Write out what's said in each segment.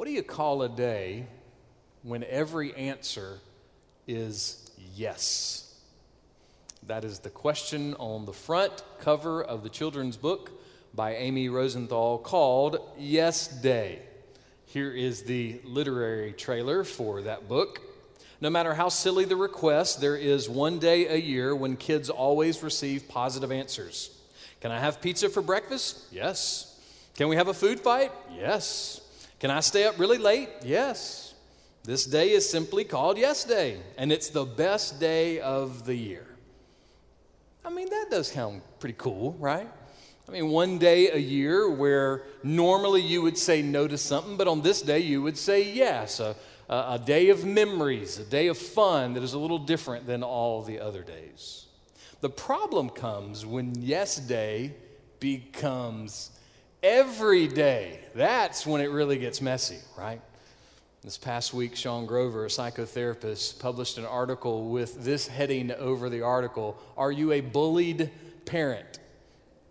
What do you call a day when every answer is yes? That is the question on the front cover of the children's book by Amy Rosenthal called Yes Day. Here is the literary trailer for that book. No matter how silly the request, there is one day a year when kids always receive positive answers. Can I have pizza for breakfast? Yes. Can we have a food fight? Yes. Can I stay up really late? Yes. This day is simply called Yes Day, and it's the best day of the year. I mean, that does sound pretty cool, right? I mean, one day a year where normally you would say no to something, but on this day you would say yes. A, a, day of memories, a day of fun that is a little different than all the other days. The problem comes when yes day becomes every day. That's when it really gets messy, right? This past week, Sean Grover, a psychotherapist, published an article with this heading over the article Are you a bullied parent?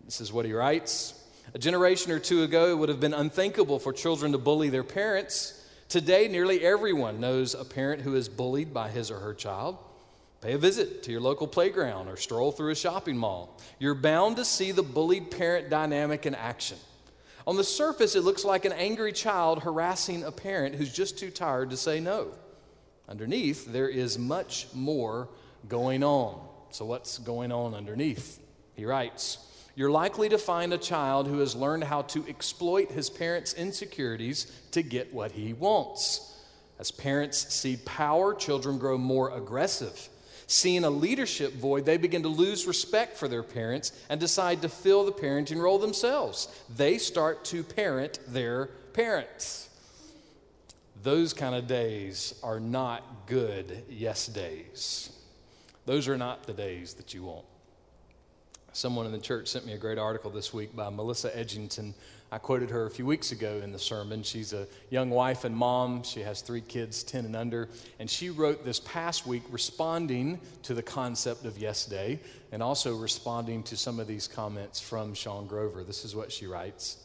This is what he writes. A generation or two ago, it would have been unthinkable for children to bully their parents. Today, nearly everyone knows a parent who is bullied by his or her child. Pay a visit to your local playground or stroll through a shopping mall. You're bound to see the bullied parent dynamic in action. On the surface, it looks like an angry child harassing a parent who's just too tired to say no. Underneath, there is much more going on. So, what's going on underneath? He writes, you're likely to find a child who has learned how to exploit his parents' insecurities to get what he wants. As parents see power, children grow more aggressive. Seeing a leadership void, they begin to lose respect for their parents and decide to fill the parenting role themselves. They start to parent their parents. Those kind of days are not good yes days. Those are not the days that you want. Someone in the church sent me a great article this week by Melissa Edgington. I quoted her a few weeks ago in the sermon. She's a young wife and mom. She has three kids, 10 and under. And she wrote this past week responding to the concept of Yes Day and also responding to some of these comments from Sean Grover. This is what she writes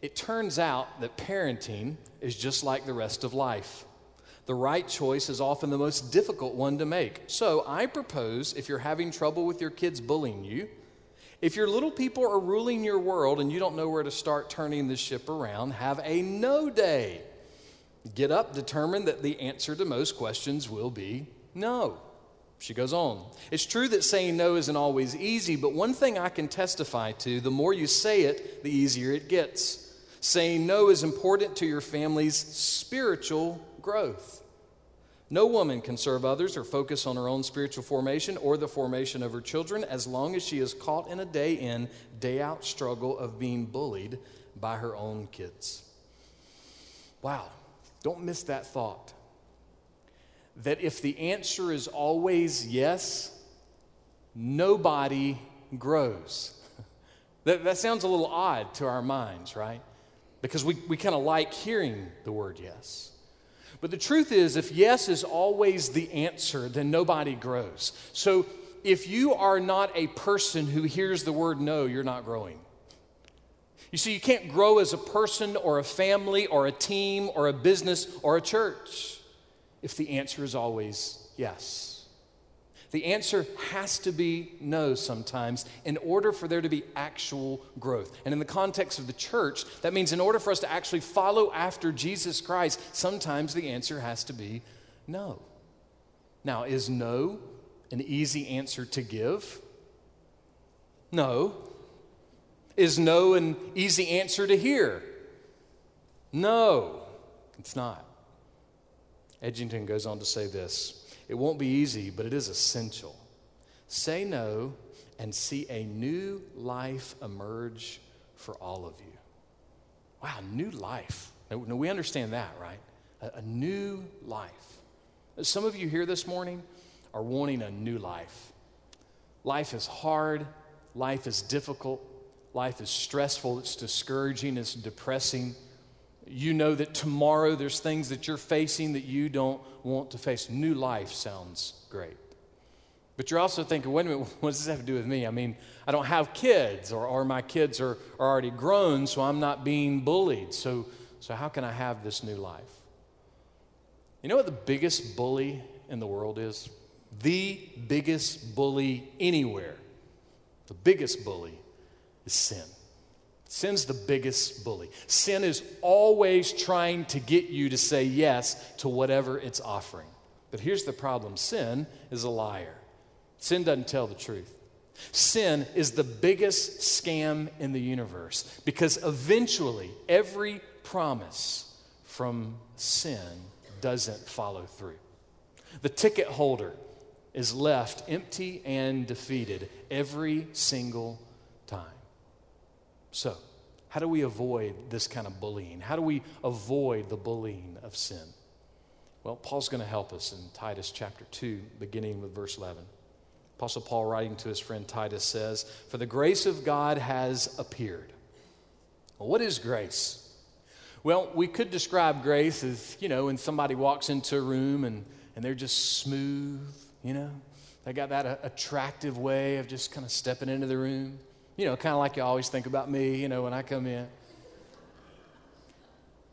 It turns out that parenting is just like the rest of life. The right choice is often the most difficult one to make. So I propose if you're having trouble with your kids bullying you, if your little people are ruling your world and you don't know where to start turning the ship around, have a no day. Get up determined that the answer to most questions will be no. She goes on. It's true that saying no isn't always easy, but one thing I can testify to the more you say it, the easier it gets. Saying no is important to your family's spiritual growth. No woman can serve others or focus on her own spiritual formation or the formation of her children as long as she is caught in a day in, day out struggle of being bullied by her own kids. Wow, don't miss that thought. That if the answer is always yes, nobody grows. that, that sounds a little odd to our minds, right? Because we, we kind of like hearing the word yes. But the truth is, if yes is always the answer, then nobody grows. So if you are not a person who hears the word no, you're not growing. You see, you can't grow as a person or a family or a team or a business or a church if the answer is always yes. The answer has to be no sometimes in order for there to be actual growth. And in the context of the church, that means in order for us to actually follow after Jesus Christ, sometimes the answer has to be no. Now, is no an easy answer to give? No. Is no an easy answer to hear? No, it's not. Edgington goes on to say this it won't be easy, but it is essential. Say no and see a new life emerge for all of you. Wow, new life. Now, we understand that, right? A, a new life. Some of you here this morning are wanting a new life. Life is hard, life is difficult, life is stressful, it's discouraging, it's depressing you know that tomorrow there's things that you're facing that you don't want to face. New life sounds great. But you're also thinking, wait a minute, what does this have to do with me? I mean, I don't have kids, or, or my kids are, are already grown, so I'm not being bullied. So, so how can I have this new life? You know what the biggest bully in the world is? The biggest bully anywhere, the biggest bully is sin. Sin's the biggest bully. Sin is always trying to get you to say yes to whatever it's offering. But here's the problem sin is a liar, sin doesn't tell the truth. Sin is the biggest scam in the universe because eventually every promise from sin doesn't follow through. The ticket holder is left empty and defeated every single. So, how do we avoid this kind of bullying? How do we avoid the bullying of sin? Well, Paul's going to help us in Titus chapter 2, beginning with verse 11. Apostle Paul, writing to his friend Titus, says, For the grace of God has appeared. Well, what is grace? Well, we could describe grace as, you know, when somebody walks into a room and, and they're just smooth, you know, they got that attractive way of just kind of stepping into the room. You know, kind of like you always think about me, you know, when I come in.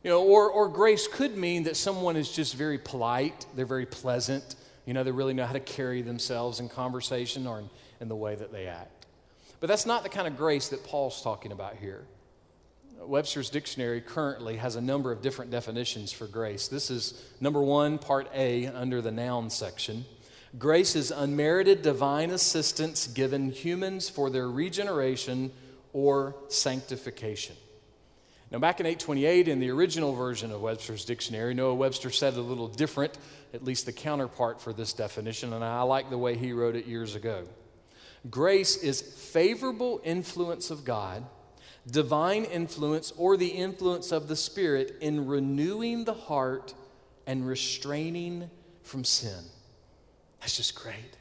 You know, or, or grace could mean that someone is just very polite, they're very pleasant, you know, they really know how to carry themselves in conversation or in, in the way that they act. But that's not the kind of grace that Paul's talking about here. Webster's dictionary currently has a number of different definitions for grace. This is number one, part A, under the noun section. Grace is unmerited divine assistance given humans for their regeneration or sanctification. Now, back in 828, in the original version of Webster's dictionary, Noah Webster said a little different, at least the counterpart for this definition, and I like the way he wrote it years ago. Grace is favorable influence of God, divine influence, or the influence of the Spirit in renewing the heart and restraining from sin. That's just great.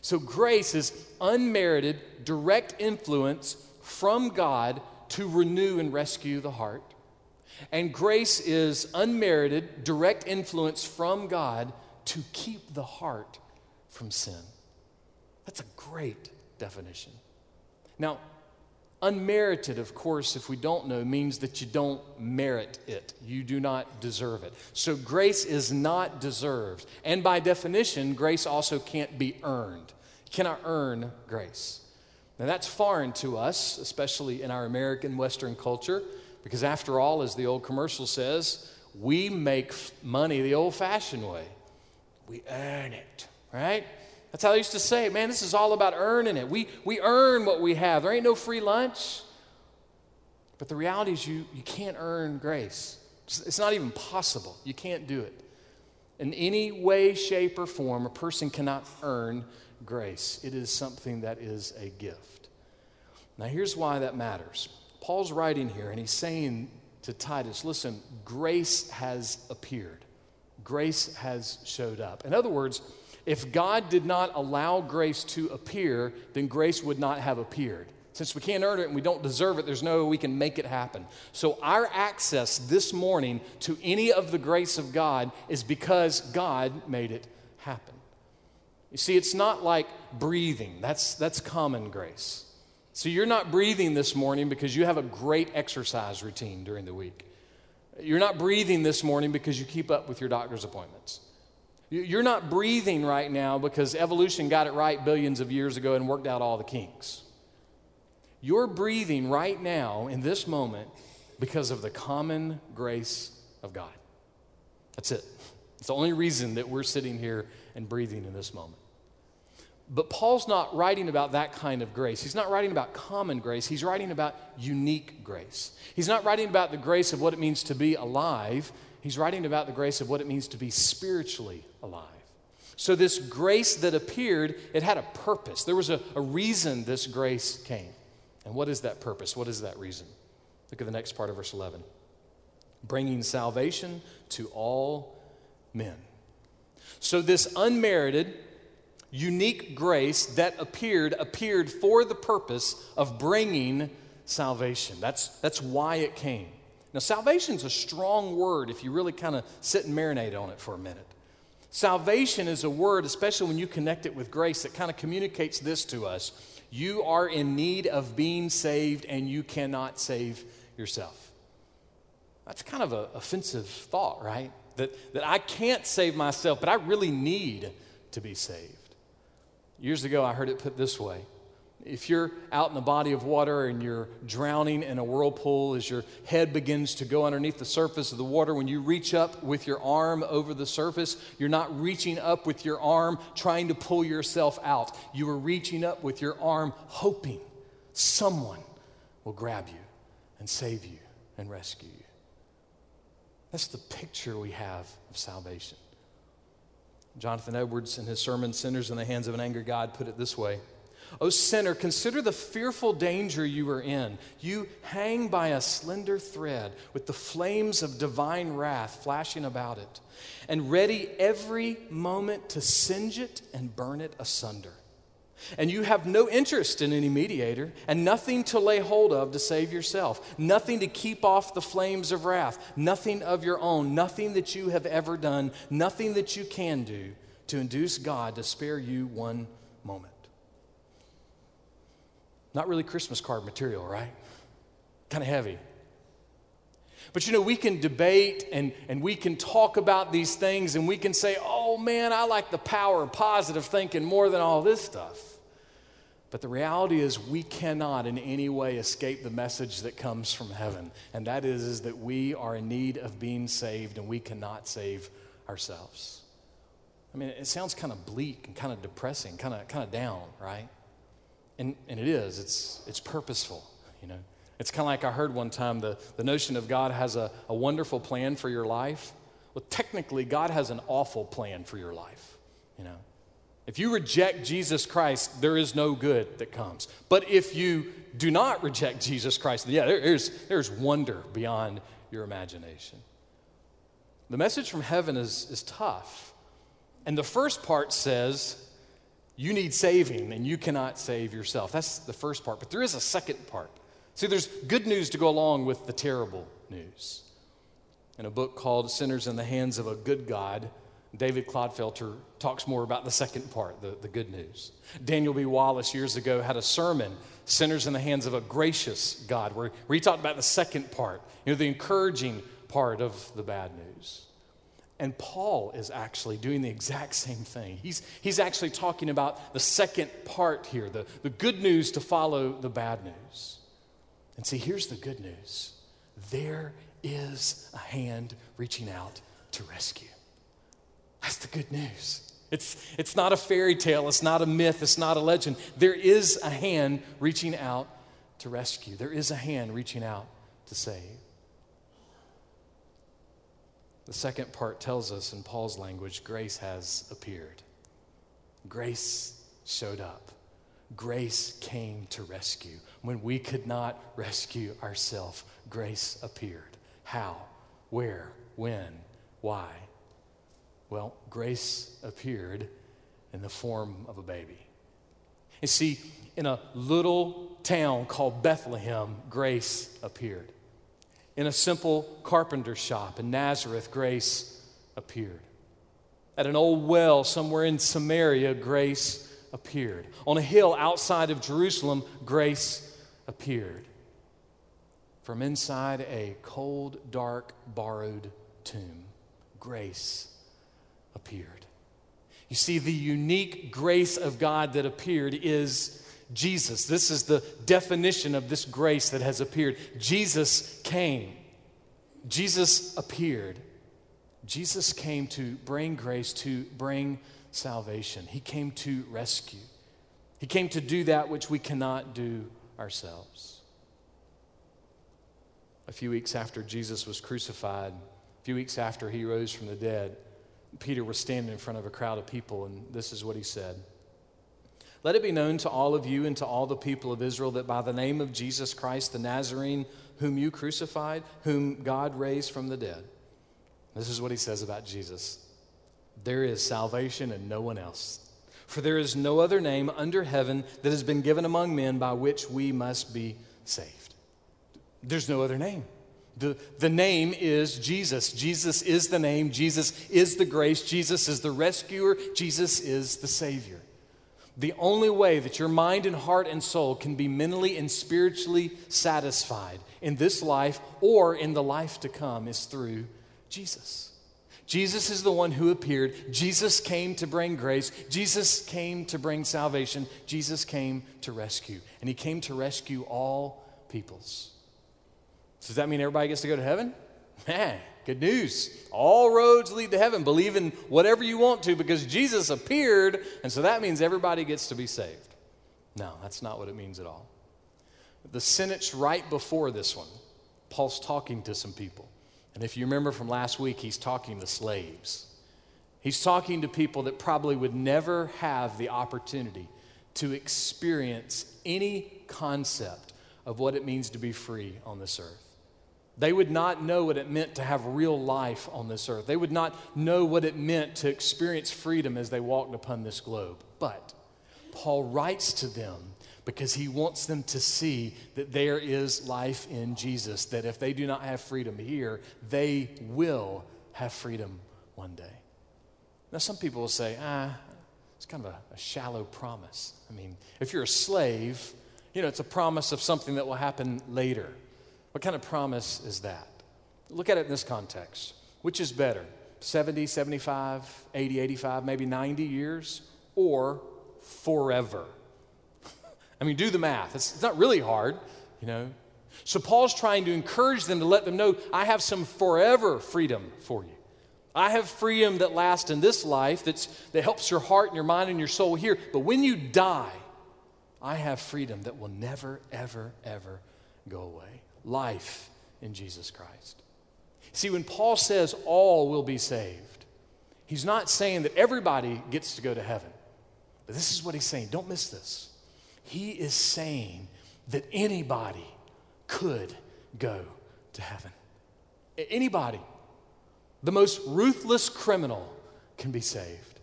So, grace is unmerited, direct influence from God to renew and rescue the heart. And grace is unmerited, direct influence from God to keep the heart from sin. That's a great definition. Now, unmerited, of course, if we don't know, means that you don't merit it. You do not deserve it. So grace is not deserved. And by definition, grace also can't be earned. You cannot earn grace. Now, that's foreign to us, especially in our American Western culture, because after all, as the old commercial says, we make money the old fashioned way. We earn it, right? That's how they used to say. Man, this is all about earning it. We, we earn what we have. There ain't no free lunch. But the reality is, you, you can't earn grace. It's not even possible. You can't do it. In any way, shape, or form, a person cannot earn grace. It is something that is a gift. Now, here's why that matters. Paul's writing here, and he's saying to Titus, listen, grace has appeared, grace has showed up. In other words, if God did not allow grace to appear, then grace would not have appeared. Since we can't earn it and we don't deserve it, there's no way we can make it happen. So, our access this morning to any of the grace of God is because God made it happen. You see, it's not like breathing, that's, that's common grace. So you're not breathing this morning because you have a great exercise routine during the week. You're not breathing this morning because you keep up with your doctor's appointments. You're not breathing right now because evolution got it right billions of years ago and worked out all the kinks. You're breathing right now in this moment because of the common grace of God. That's it. It's the only reason that we're sitting here and breathing in this moment. But Paul's not writing about that kind of grace. He's not writing about common grace. He's writing about unique grace. He's not writing about the grace of what it means to be alive. He's writing about the grace of what it means to be spiritually alive. So, this grace that appeared, it had a purpose. There was a, a reason this grace came. And what is that purpose? What is that reason? Look at the next part of verse 11 bringing salvation to all men. So, this unmerited, unique grace that appeared appeared for the purpose of bringing salvation. That's, that's why it came. Now, salvation is a strong word if you really kind of sit and marinate on it for a minute. Salvation is a word, especially when you connect it with grace, that kind of communicates this to us. You are in need of being saved and you cannot save yourself. That's kind of an offensive thought, right? That, that I can't save myself, but I really need to be saved. Years ago, I heard it put this way if you're out in the body of water and you're drowning in a whirlpool as your head begins to go underneath the surface of the water, when you reach up with your arm over the surface, you're not reaching up with your arm trying to pull yourself out. You are reaching up with your arm hoping someone will grab you and save you and rescue you. That's the picture we have of salvation. Jonathan Edwards, in his sermon, Sinners in the Hands of an Angry God, put it this way O sinner, consider the fearful danger you are in. You hang by a slender thread with the flames of divine wrath flashing about it, and ready every moment to singe it and burn it asunder. And you have no interest in any mediator, and nothing to lay hold of to save yourself, nothing to keep off the flames of wrath, nothing of your own, nothing that you have ever done, nothing that you can do to induce God to spare you one moment. Not really Christmas card material, right? Kind of heavy. But you know, we can debate and, and we can talk about these things and we can say, oh man, I like the power of positive thinking more than all this stuff. But the reality is, we cannot in any way escape the message that comes from heaven. And that is, is that we are in need of being saved and we cannot save ourselves. I mean, it sounds kind of bleak and kind of depressing, kind of, kind of down, right? And, and it is, it's, it's purposeful, you know. It's kind of like I heard one time the, the notion of God has a, a wonderful plan for your life. Well, technically, God has an awful plan for your life, you know. If you reject Jesus Christ, there is no good that comes. But if you do not reject Jesus Christ, yeah, there, there's, there's wonder beyond your imagination. The message from heaven is, is tough. And the first part says, you need saving and you cannot save yourself. That's the first part. But there is a second part. See, there's good news to go along with the terrible news. In a book called Sinners in the Hands of a Good God, David Clotfelter talks more about the second part, the, the good news. Daniel B. Wallace years ago had a sermon, Sinners in the Hands of a Gracious God, where, where he talked about the second part, you know, the encouraging part of the bad news. And Paul is actually doing the exact same thing. He's, he's actually talking about the second part here, the, the good news to follow the bad news. And see, here's the good news there is a hand reaching out to rescue. That's the good news. It's, it's not a fairy tale, it's not a myth, it's not a legend. There is a hand reaching out to rescue, there is a hand reaching out to save. The second part tells us in Paul's language grace has appeared. Grace showed up. Grace came to rescue. When we could not rescue ourselves, grace appeared. How? Where? When? Why? Well, grace appeared in the form of a baby. You see, in a little town called Bethlehem, grace appeared. In a simple carpenter shop in Nazareth, grace appeared. At an old well somewhere in Samaria, grace appeared. On a hill outside of Jerusalem, grace appeared. From inside a cold, dark, borrowed tomb, grace appeared. You see, the unique grace of God that appeared is Jesus. This is the definition of this grace that has appeared. Jesus came, Jesus appeared. Jesus came to bring grace, to bring salvation. He came to rescue. He came to do that which we cannot do ourselves. A few weeks after Jesus was crucified, a few weeks after he rose from the dead, Peter was standing in front of a crowd of people, and this is what he said. Let it be known to all of you and to all the people of Israel that by the name of Jesus Christ the Nazarene, whom you crucified, whom God raised from the dead. This is what he says about Jesus there is salvation in no one else. For there is no other name under heaven that has been given among men by which we must be saved. There's no other name. The, the name is Jesus. Jesus is the name. Jesus is the grace. Jesus is the rescuer. Jesus is the Savior. The only way that your mind and heart and soul can be mentally and spiritually satisfied in this life or in the life to come is through Jesus. Jesus is the one who appeared. Jesus came to bring grace. Jesus came to bring salvation. Jesus came to rescue. And he came to rescue all peoples. Does that mean everybody gets to go to heaven? Man, good news. All roads lead to heaven. Believe in whatever you want to because Jesus appeared, and so that means everybody gets to be saved. No, that's not what it means at all. The sentence right before this one, Paul's talking to some people. And if you remember from last week, he's talking to slaves. He's talking to people that probably would never have the opportunity to experience any concept of what it means to be free on this earth. They would not know what it meant to have real life on this earth. They would not know what it meant to experience freedom as they walked upon this globe. But Paul writes to them because he wants them to see that there is life in Jesus, that if they do not have freedom here, they will have freedom one day. Now, some people will say, ah, it's kind of a, a shallow promise. I mean, if you're a slave, you know, it's a promise of something that will happen later. What kind of promise is that? Look at it in this context. Which is better, 70, 75, 80, 85, maybe 90 years, or forever? I mean, do the math. It's, it's not really hard, you know. So Paul's trying to encourage them to let them know I have some forever freedom for you. I have freedom that lasts in this life that's, that helps your heart and your mind and your soul here. But when you die, I have freedom that will never, ever, ever go away life in Jesus Christ. See, when Paul says all will be saved, he's not saying that everybody gets to go to heaven. But this is what he's saying. Don't miss this. He is saying that anybody could go to heaven. Anybody. The most ruthless criminal can be saved.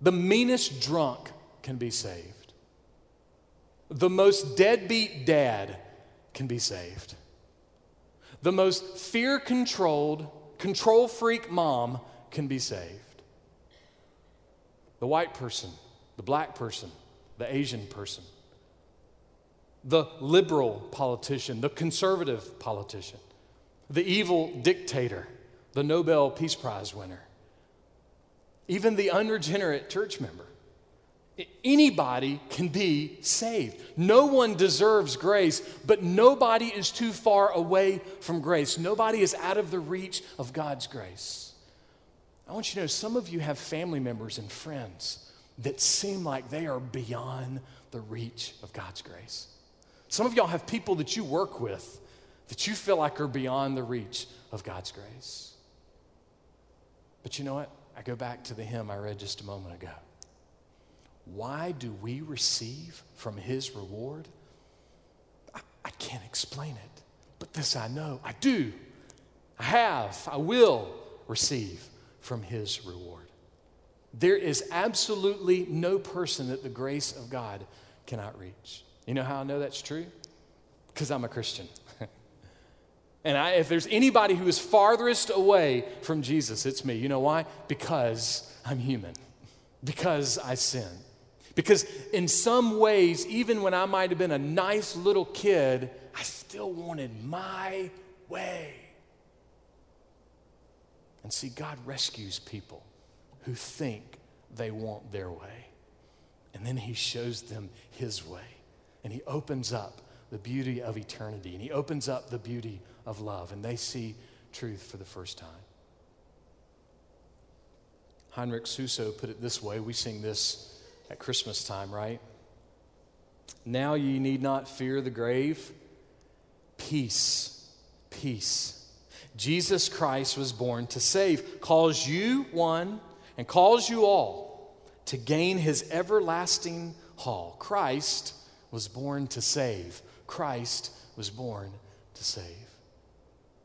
The meanest drunk can be saved. The most deadbeat dad can be saved. The most fear controlled, control freak mom can be saved. The white person, the black person, the Asian person, the liberal politician, the conservative politician, the evil dictator, the Nobel Peace Prize winner, even the unregenerate church member. Anybody can be saved. No one deserves grace, but nobody is too far away from grace. Nobody is out of the reach of God's grace. I want you to know some of you have family members and friends that seem like they are beyond the reach of God's grace. Some of y'all have people that you work with that you feel like are beyond the reach of God's grace. But you know what? I go back to the hymn I read just a moment ago. Why do we receive from his reward? I, I can't explain it, but this I know. I do. I have. I will receive from his reward. There is absolutely no person that the grace of God cannot reach. You know how I know that's true? Because I'm a Christian. and I, if there's anybody who is farthest away from Jesus, it's me. You know why? Because I'm human, because I sin. Because in some ways, even when I might have been a nice little kid, I still wanted my way. And see, God rescues people who think they want their way. And then He shows them His way. And He opens up the beauty of eternity. And He opens up the beauty of love. And they see truth for the first time. Heinrich Suso put it this way we sing this at Christmas time, right? Now ye need not fear the grave. Peace, peace. Jesus Christ was born to save, calls you one and calls you all to gain his everlasting hall. Christ was born to save. Christ was born to save.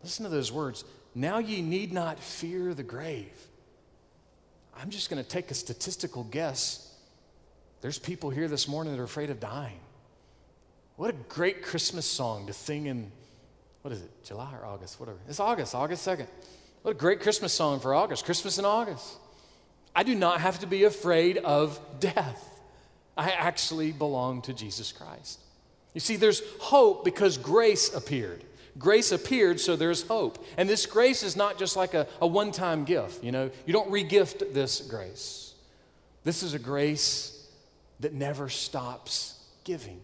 Listen to those words. Now ye need not fear the grave. I'm just going to take a statistical guess there's people here this morning that are afraid of dying. What a great Christmas song to sing in, what is it, July or August? Whatever. It's August, August 2nd. What a great Christmas song for August, Christmas in August. I do not have to be afraid of death. I actually belong to Jesus Christ. You see, there's hope because grace appeared. Grace appeared, so there's hope. And this grace is not just like a, a one time gift. You know, you don't regift this grace. This is a grace that never stops giving.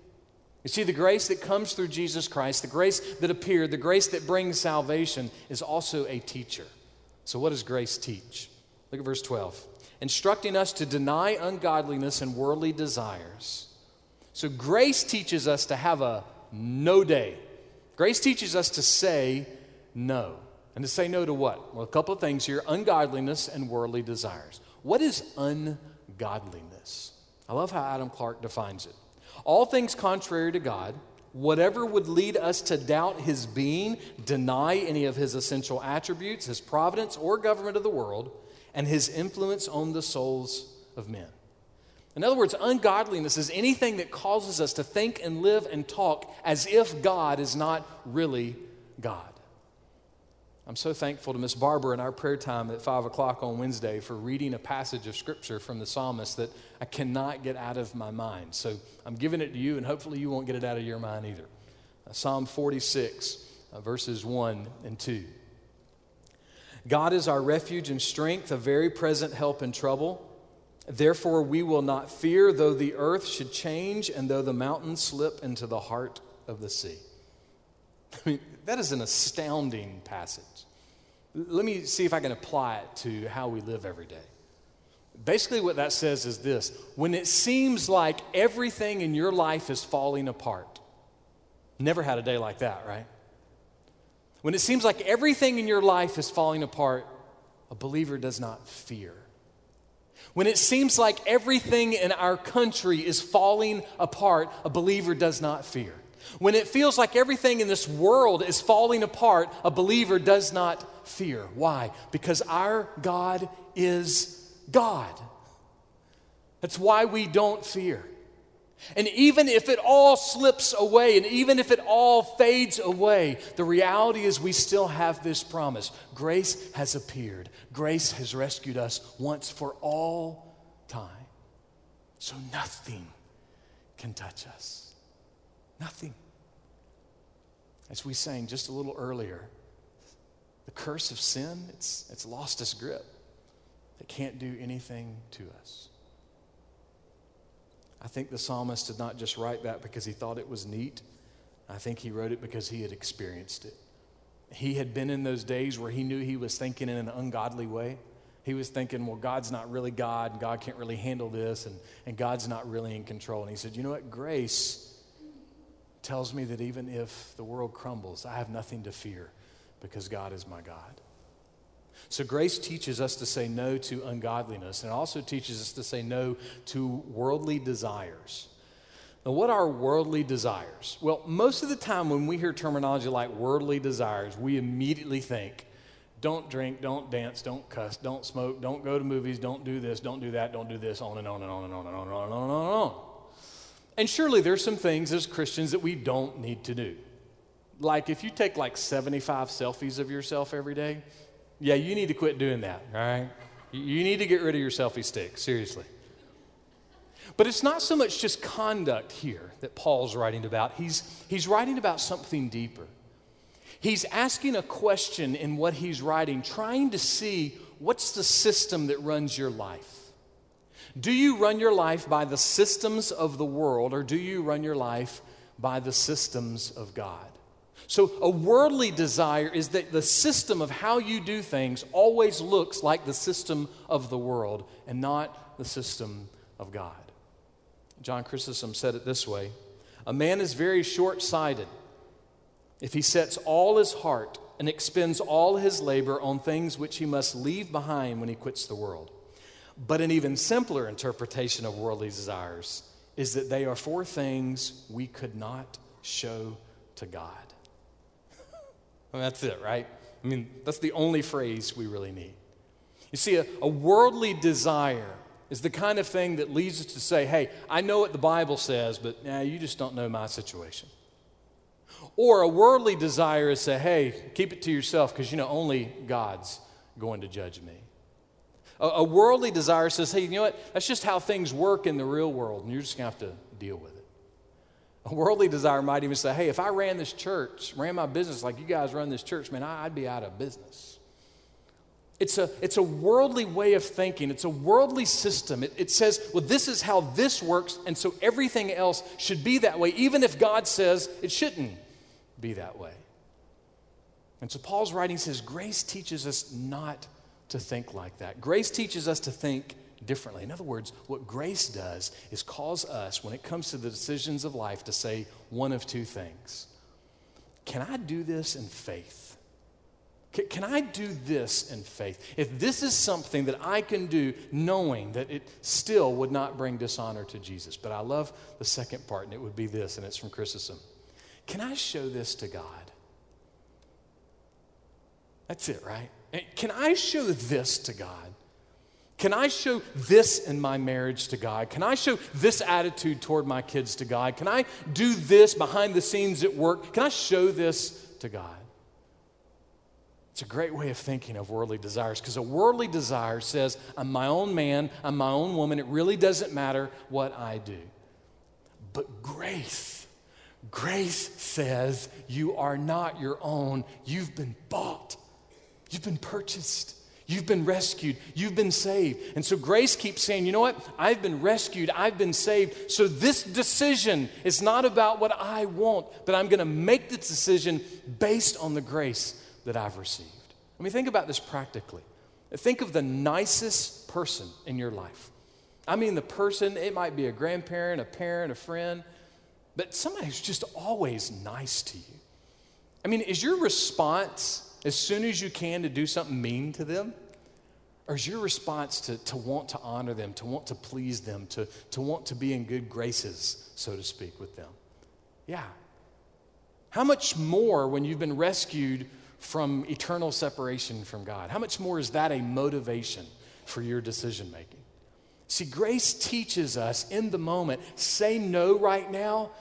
You see, the grace that comes through Jesus Christ, the grace that appeared, the grace that brings salvation, is also a teacher. So, what does grace teach? Look at verse 12. Instructing us to deny ungodliness and worldly desires. So, grace teaches us to have a no day. Grace teaches us to say no. And to say no to what? Well, a couple of things here ungodliness and worldly desires. What is ungodliness? I love how Adam Clarke defines it. All things contrary to God, whatever would lead us to doubt his being, deny any of his essential attributes, his providence or government of the world, and his influence on the souls of men. In other words, ungodliness is anything that causes us to think and live and talk as if God is not really God. I'm so thankful to Miss Barber in our prayer time at 5 o'clock on Wednesday for reading a passage of scripture from the psalmist that I cannot get out of my mind. So I'm giving it to you, and hopefully you won't get it out of your mind either. Uh, Psalm 46, uh, verses 1 and 2. God is our refuge and strength, a very present help in trouble. Therefore, we will not fear, though the earth should change and though the mountains slip into the heart of the sea. I mean, that is an astounding passage. Let me see if I can apply it to how we live every day. Basically, what that says is this when it seems like everything in your life is falling apart, never had a day like that, right? When it seems like everything in your life is falling apart, a believer does not fear. When it seems like everything in our country is falling apart, a believer does not fear. When it feels like everything in this world is falling apart, a believer does not fear. Why? Because our God is God. That's why we don't fear. And even if it all slips away and even if it all fades away, the reality is we still have this promise. Grace has appeared, grace has rescued us once for all time. So nothing can touch us. Nothing. As we sang just a little earlier, the curse of sin, it's, it's lost its grip. It can't do anything to us. I think the psalmist did not just write that because he thought it was neat. I think he wrote it because he had experienced it. He had been in those days where he knew he was thinking in an ungodly way. He was thinking, well, God's not really God, and God can't really handle this, and, and God's not really in control. And he said, you know what? Grace tells me that even if the world crumbles, I have nothing to fear because God is my God. So, grace teaches us to say no to ungodliness, and also teaches us to say no to worldly desires. Now, what are worldly desires? Well, most of the time when we hear terminology like worldly desires, we immediately think don't drink, don't dance, don't cuss, don't smoke, don't go to movies, don't do this, don't do that, don't do this, on and on and on and on and on and on and on and on. And surely there's some things as Christians that we don't need to do. Like if you take like 75 selfies of yourself every day, yeah, you need to quit doing that, all right? You need to get rid of your selfie stick, seriously. But it's not so much just conduct here that Paul's writing about. He's, he's writing about something deeper. He's asking a question in what he's writing, trying to see what's the system that runs your life. Do you run your life by the systems of the world, or do you run your life by the systems of God? So, a worldly desire is that the system of how you do things always looks like the system of the world and not the system of God. John Chrysostom said it this way A man is very short sighted if he sets all his heart and expends all his labor on things which he must leave behind when he quits the world. But an even simpler interpretation of worldly desires is that they are for things we could not show to God. that's it, right? I mean, that's the only phrase we really need. You see, a, a worldly desire is the kind of thing that leads us to say, hey, I know what the Bible says, but nah, you just don't know my situation. Or a worldly desire is to say, hey, keep it to yourself because you know only God's going to judge me. A, a worldly desire says, hey, you know what? That's just how things work in the real world, and you're just going to have to deal with it. A worldly desire might even say, hey, if I ran this church, ran my business like you guys run this church, man, I'd be out of business. It's a, it's a worldly way of thinking. It's a worldly system. It, it says, well, this is how this works, and so everything else should be that way, even if God says it shouldn't be that way. And so Paul's writing says, grace teaches us not to think like that. Grace teaches us to think differently. In other words, what grace does is cause us, when it comes to the decisions of life, to say one of two things Can I do this in faith? Can I do this in faith? If this is something that I can do knowing that it still would not bring dishonor to Jesus. But I love the second part, and it would be this, and it's from Chrysostom. Can I show this to God? That's it, right? Can I show this to God? Can I show this in my marriage to God? Can I show this attitude toward my kids to God? Can I do this behind the scenes at work? Can I show this to God? It's a great way of thinking of worldly desires because a worldly desire says, I'm my own man, I'm my own woman, it really doesn't matter what I do. But grace, grace says, You are not your own, you've been bought, you've been purchased. You've been rescued. You've been saved. And so grace keeps saying, you know what? I've been rescued. I've been saved. So this decision is not about what I want, but I'm going to make this decision based on the grace that I've received. I mean, think about this practically. Think of the nicest person in your life. I mean, the person, it might be a grandparent, a parent, a friend, but somebody who's just always nice to you. I mean, is your response as soon as you can to do something mean to them? Or is your response to, to want to honor them, to want to please them, to, to want to be in good graces, so to speak, with them? Yeah. How much more when you've been rescued from eternal separation from God? How much more is that a motivation for your decision making? See, grace teaches us in the moment say no right now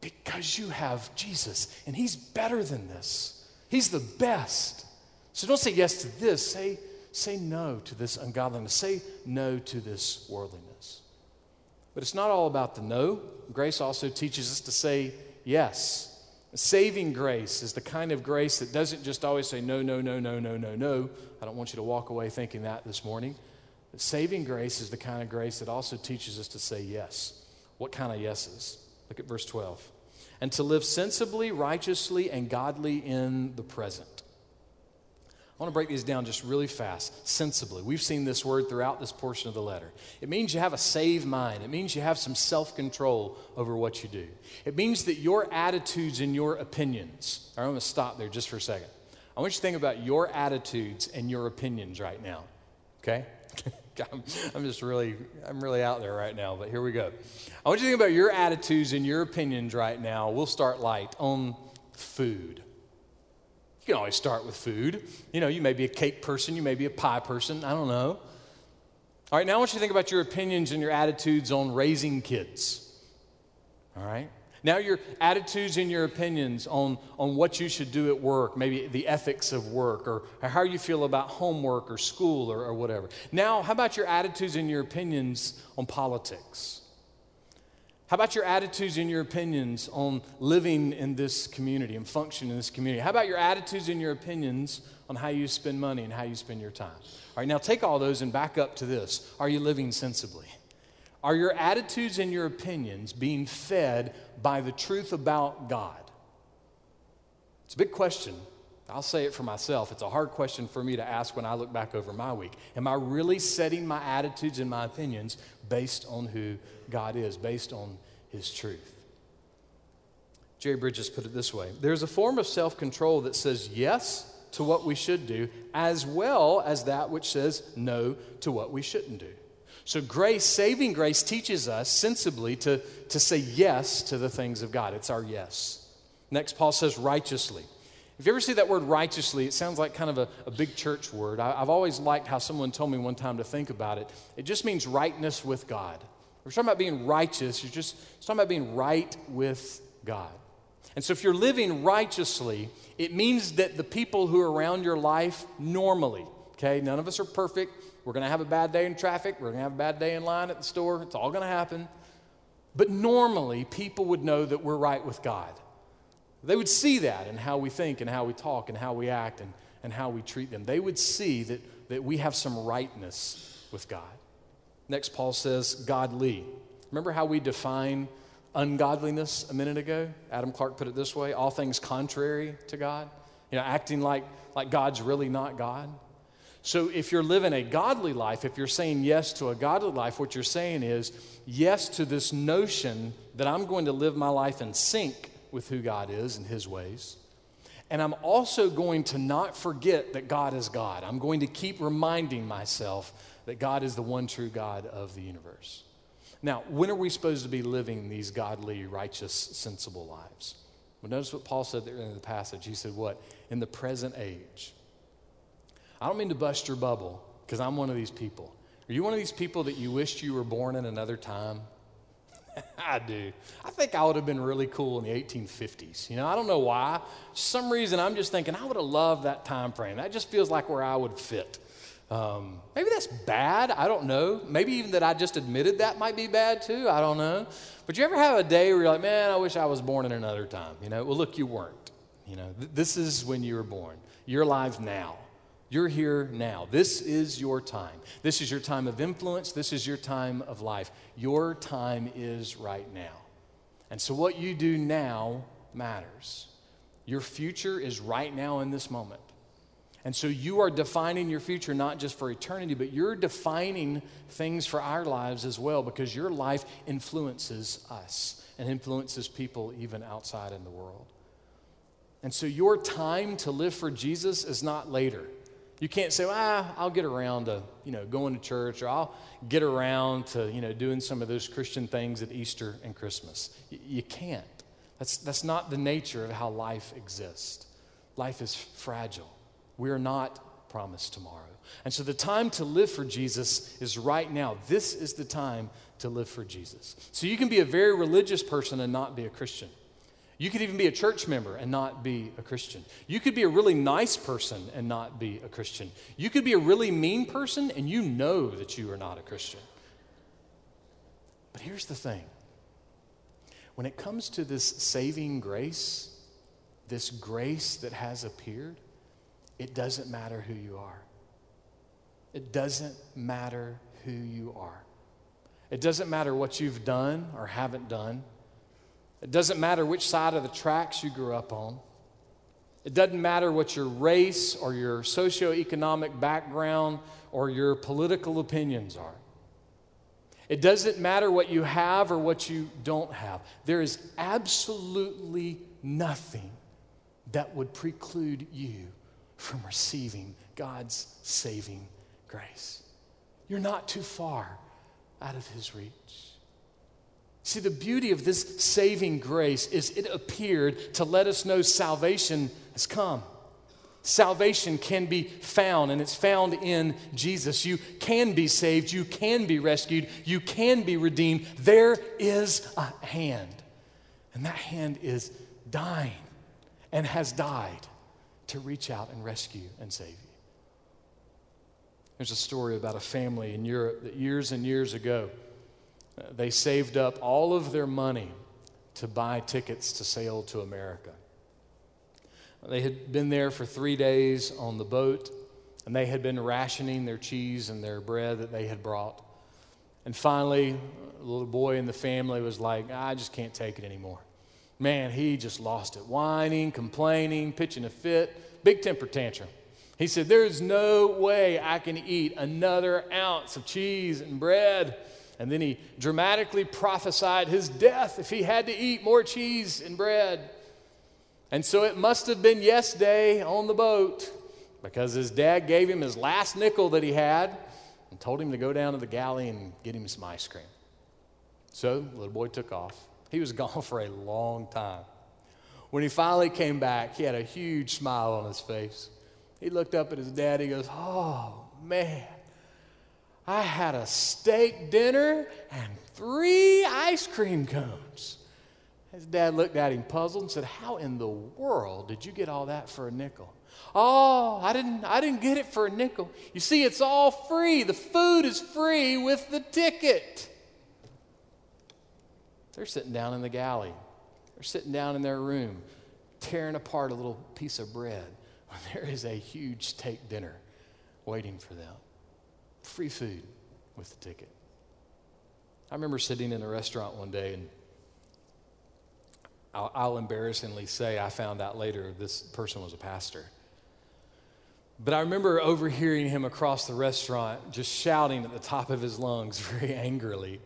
because you have Jesus, and He's better than this. He's the best. So don't say yes to this, say, say no to this ungodliness, say no to this worldliness. But it's not all about the no. Grace also teaches us to say yes. Saving grace is the kind of grace that doesn't just always say no, no, no, no, no, no, no. I don't want you to walk away thinking that this morning. But saving grace is the kind of grace that also teaches us to say yes. What kind of yeses? Look at verse 12. And to live sensibly, righteously, and godly in the present. I want to break these down just really fast, sensibly. We've seen this word throughout this portion of the letter. It means you have a saved mind, it means you have some self control over what you do. It means that your attitudes and your opinions, I'm going to stop there just for a second. I want you to think about your attitudes and your opinions right now, okay? I'm just really, I'm really out there right now, but here we go. I want you to think about your attitudes and your opinions right now. We'll start light on food. You can always start with food. You know, you may be a cake person, you may be a pie person, I don't know. All right, now I want you to think about your opinions and your attitudes on raising kids. All right? Now, your attitudes and your opinions on, on what you should do at work, maybe the ethics of work, or, or how you feel about homework or school or, or whatever. Now, how about your attitudes and your opinions on politics? How about your attitudes and your opinions on living in this community and function in this community? How about your attitudes and your opinions on how you spend money and how you spend your time? All right, now take all those and back up to this. Are you living sensibly? Are your attitudes and your opinions being fed by the truth about God? It's a big question. I'll say it for myself. It's a hard question for me to ask when I look back over my week. Am I really setting my attitudes and my opinions based on who God is, based on His truth. Jerry Bridges put it this way There's a form of self control that says yes to what we should do, as well as that which says no to what we shouldn't do. So, grace, saving grace, teaches us sensibly to, to say yes to the things of God. It's our yes. Next, Paul says righteously. If you ever see that word righteously, it sounds like kind of a, a big church word. I, have always liked how someone told me one time to think about it. It just means rightness with God. We're talking about being righteous, you're just talking about being right with God. And so if you're living righteously, it means that the people who are around your life normally, Okay, none of us are perfect. We're going to have a bad day in traffic. We're going to have a bad day in line at the store. It's all going to happen. But normally, people would know that we're right with God. They would see that in how we think and how we talk and how we act and, and how we treat them. They would see that, that we have some rightness with God. Next, Paul says, godly. Remember how we define ungodliness a minute ago? Adam Clarke put it this way all things contrary to God. You know, acting like, like God's really not God. So if you're living a godly life, if you're saying yes to a godly life, what you're saying is yes to this notion that I'm going to live my life in sync with who God is and His ways. And I'm also going to not forget that God is God. I'm going to keep reminding myself that God is the one true God of the universe. Now, when are we supposed to be living these godly, righteous, sensible lives? Well, notice what Paul said there in the passage. He said, What? In the present age. I don't mean to bust your bubble, because I'm one of these people. Are you one of these people that you wished you were born in another time? I do. I think I would have been really cool in the 1850s. You know, I don't know why. For some reason, I'm just thinking I would have loved that time frame. That just feels like where I would fit. Um, maybe that's bad. I don't know. Maybe even that I just admitted that might be bad too. I don't know. But you ever have a day where you're like, man, I wish I was born in another time? You know, well, look, you weren't. You know, th- this is when you were born. You're alive now. You're here now. This is your time. This is your time of influence. This is your time of life. Your time is right now. And so, what you do now matters. Your future is right now in this moment. And so you are defining your future not just for eternity, but you're defining things for our lives as well because your life influences us and influences people even outside in the world. And so your time to live for Jesus is not later. You can't say, well, ah, I'll get around to, you know, going to church or I'll get around to, you know, doing some of those Christian things at Easter and Christmas. Y- you can't. That's, that's not the nature of how life exists. Life is fragile. We're not promised tomorrow. And so the time to live for Jesus is right now. This is the time to live for Jesus. So you can be a very religious person and not be a Christian. You could even be a church member and not be a Christian. You could be a really nice person and not be a Christian. You could be a really mean person and you know that you are not a Christian. But here's the thing when it comes to this saving grace, this grace that has appeared, it doesn't matter who you are. It doesn't matter who you are. It doesn't matter what you've done or haven't done. It doesn't matter which side of the tracks you grew up on. It doesn't matter what your race or your socioeconomic background or your political opinions are. It doesn't matter what you have or what you don't have. There is absolutely nothing that would preclude you from receiving God's saving grace. You're not too far out of His reach. See, the beauty of this saving grace is it appeared to let us know salvation has come. Salvation can be found, and it's found in Jesus. You can be saved, you can be rescued, you can be redeemed. There is a hand, and that hand is dying and has died to reach out and rescue and save you. There's a story about a family in Europe that years and years ago, they saved up all of their money to buy tickets to sail to America. They had been there for three days on the boat, and they had been rationing their cheese and their bread that they had brought. And finally, the little boy in the family was like, I just can't take it anymore. Man, he just lost it. Whining, complaining, pitching a fit, big temper tantrum. He said, There's no way I can eat another ounce of cheese and bread. And then he dramatically prophesied his death if he had to eat more cheese and bread. And so it must have been yes day on the boat because his dad gave him his last nickel that he had and told him to go down to the galley and get him some ice cream. So the little boy took off. He was gone for a long time. When he finally came back, he had a huge smile on his face. He looked up at his dad. He goes, Oh, man, I had a steak dinner and three ice cream cones. His dad looked at him puzzled and said, How in the world did you get all that for a nickel? Oh, I didn't, I didn't get it for a nickel. You see, it's all free. The food is free with the ticket. They're sitting down in the galley. They're sitting down in their room, tearing apart a little piece of bread when there is a huge steak dinner waiting for them. Free food with the ticket. I remember sitting in a restaurant one day, and I'll, I'll embarrassingly say I found out later this person was a pastor. But I remember overhearing him across the restaurant just shouting at the top of his lungs very angrily.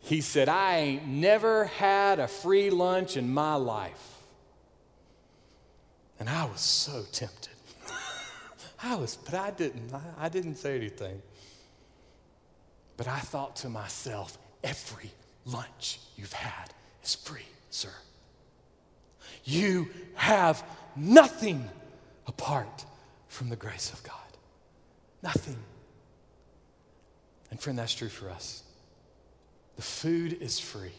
He said, I ain't never had a free lunch in my life. And I was so tempted. I was, but I didn't. I, I didn't say anything. But I thought to myself, every lunch you've had is free, sir. You have nothing apart from the grace of God. Nothing. And friend, that's true for us. The food is free,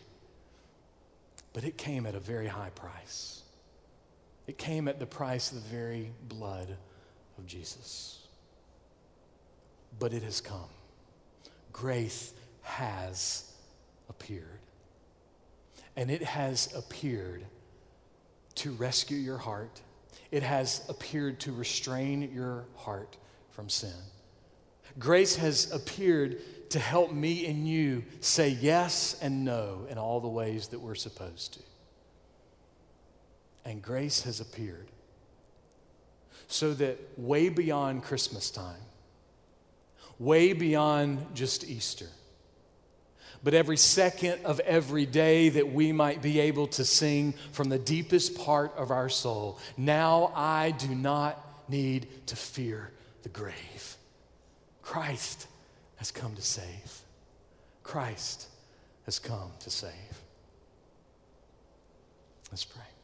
but it came at a very high price. It came at the price of the very blood of Jesus. But it has come. Grace has appeared. And it has appeared to rescue your heart it has appeared to restrain your heart from sin. Grace has appeared to help me and you say yes and no in all the ways that we're supposed to. And grace has appeared so that way beyond Christmas time, way beyond just Easter, but every second of every day that we might be able to sing from the deepest part of our soul. Now I do not need to fear the grave. Christ has come to save. Christ has come to save. Let's pray.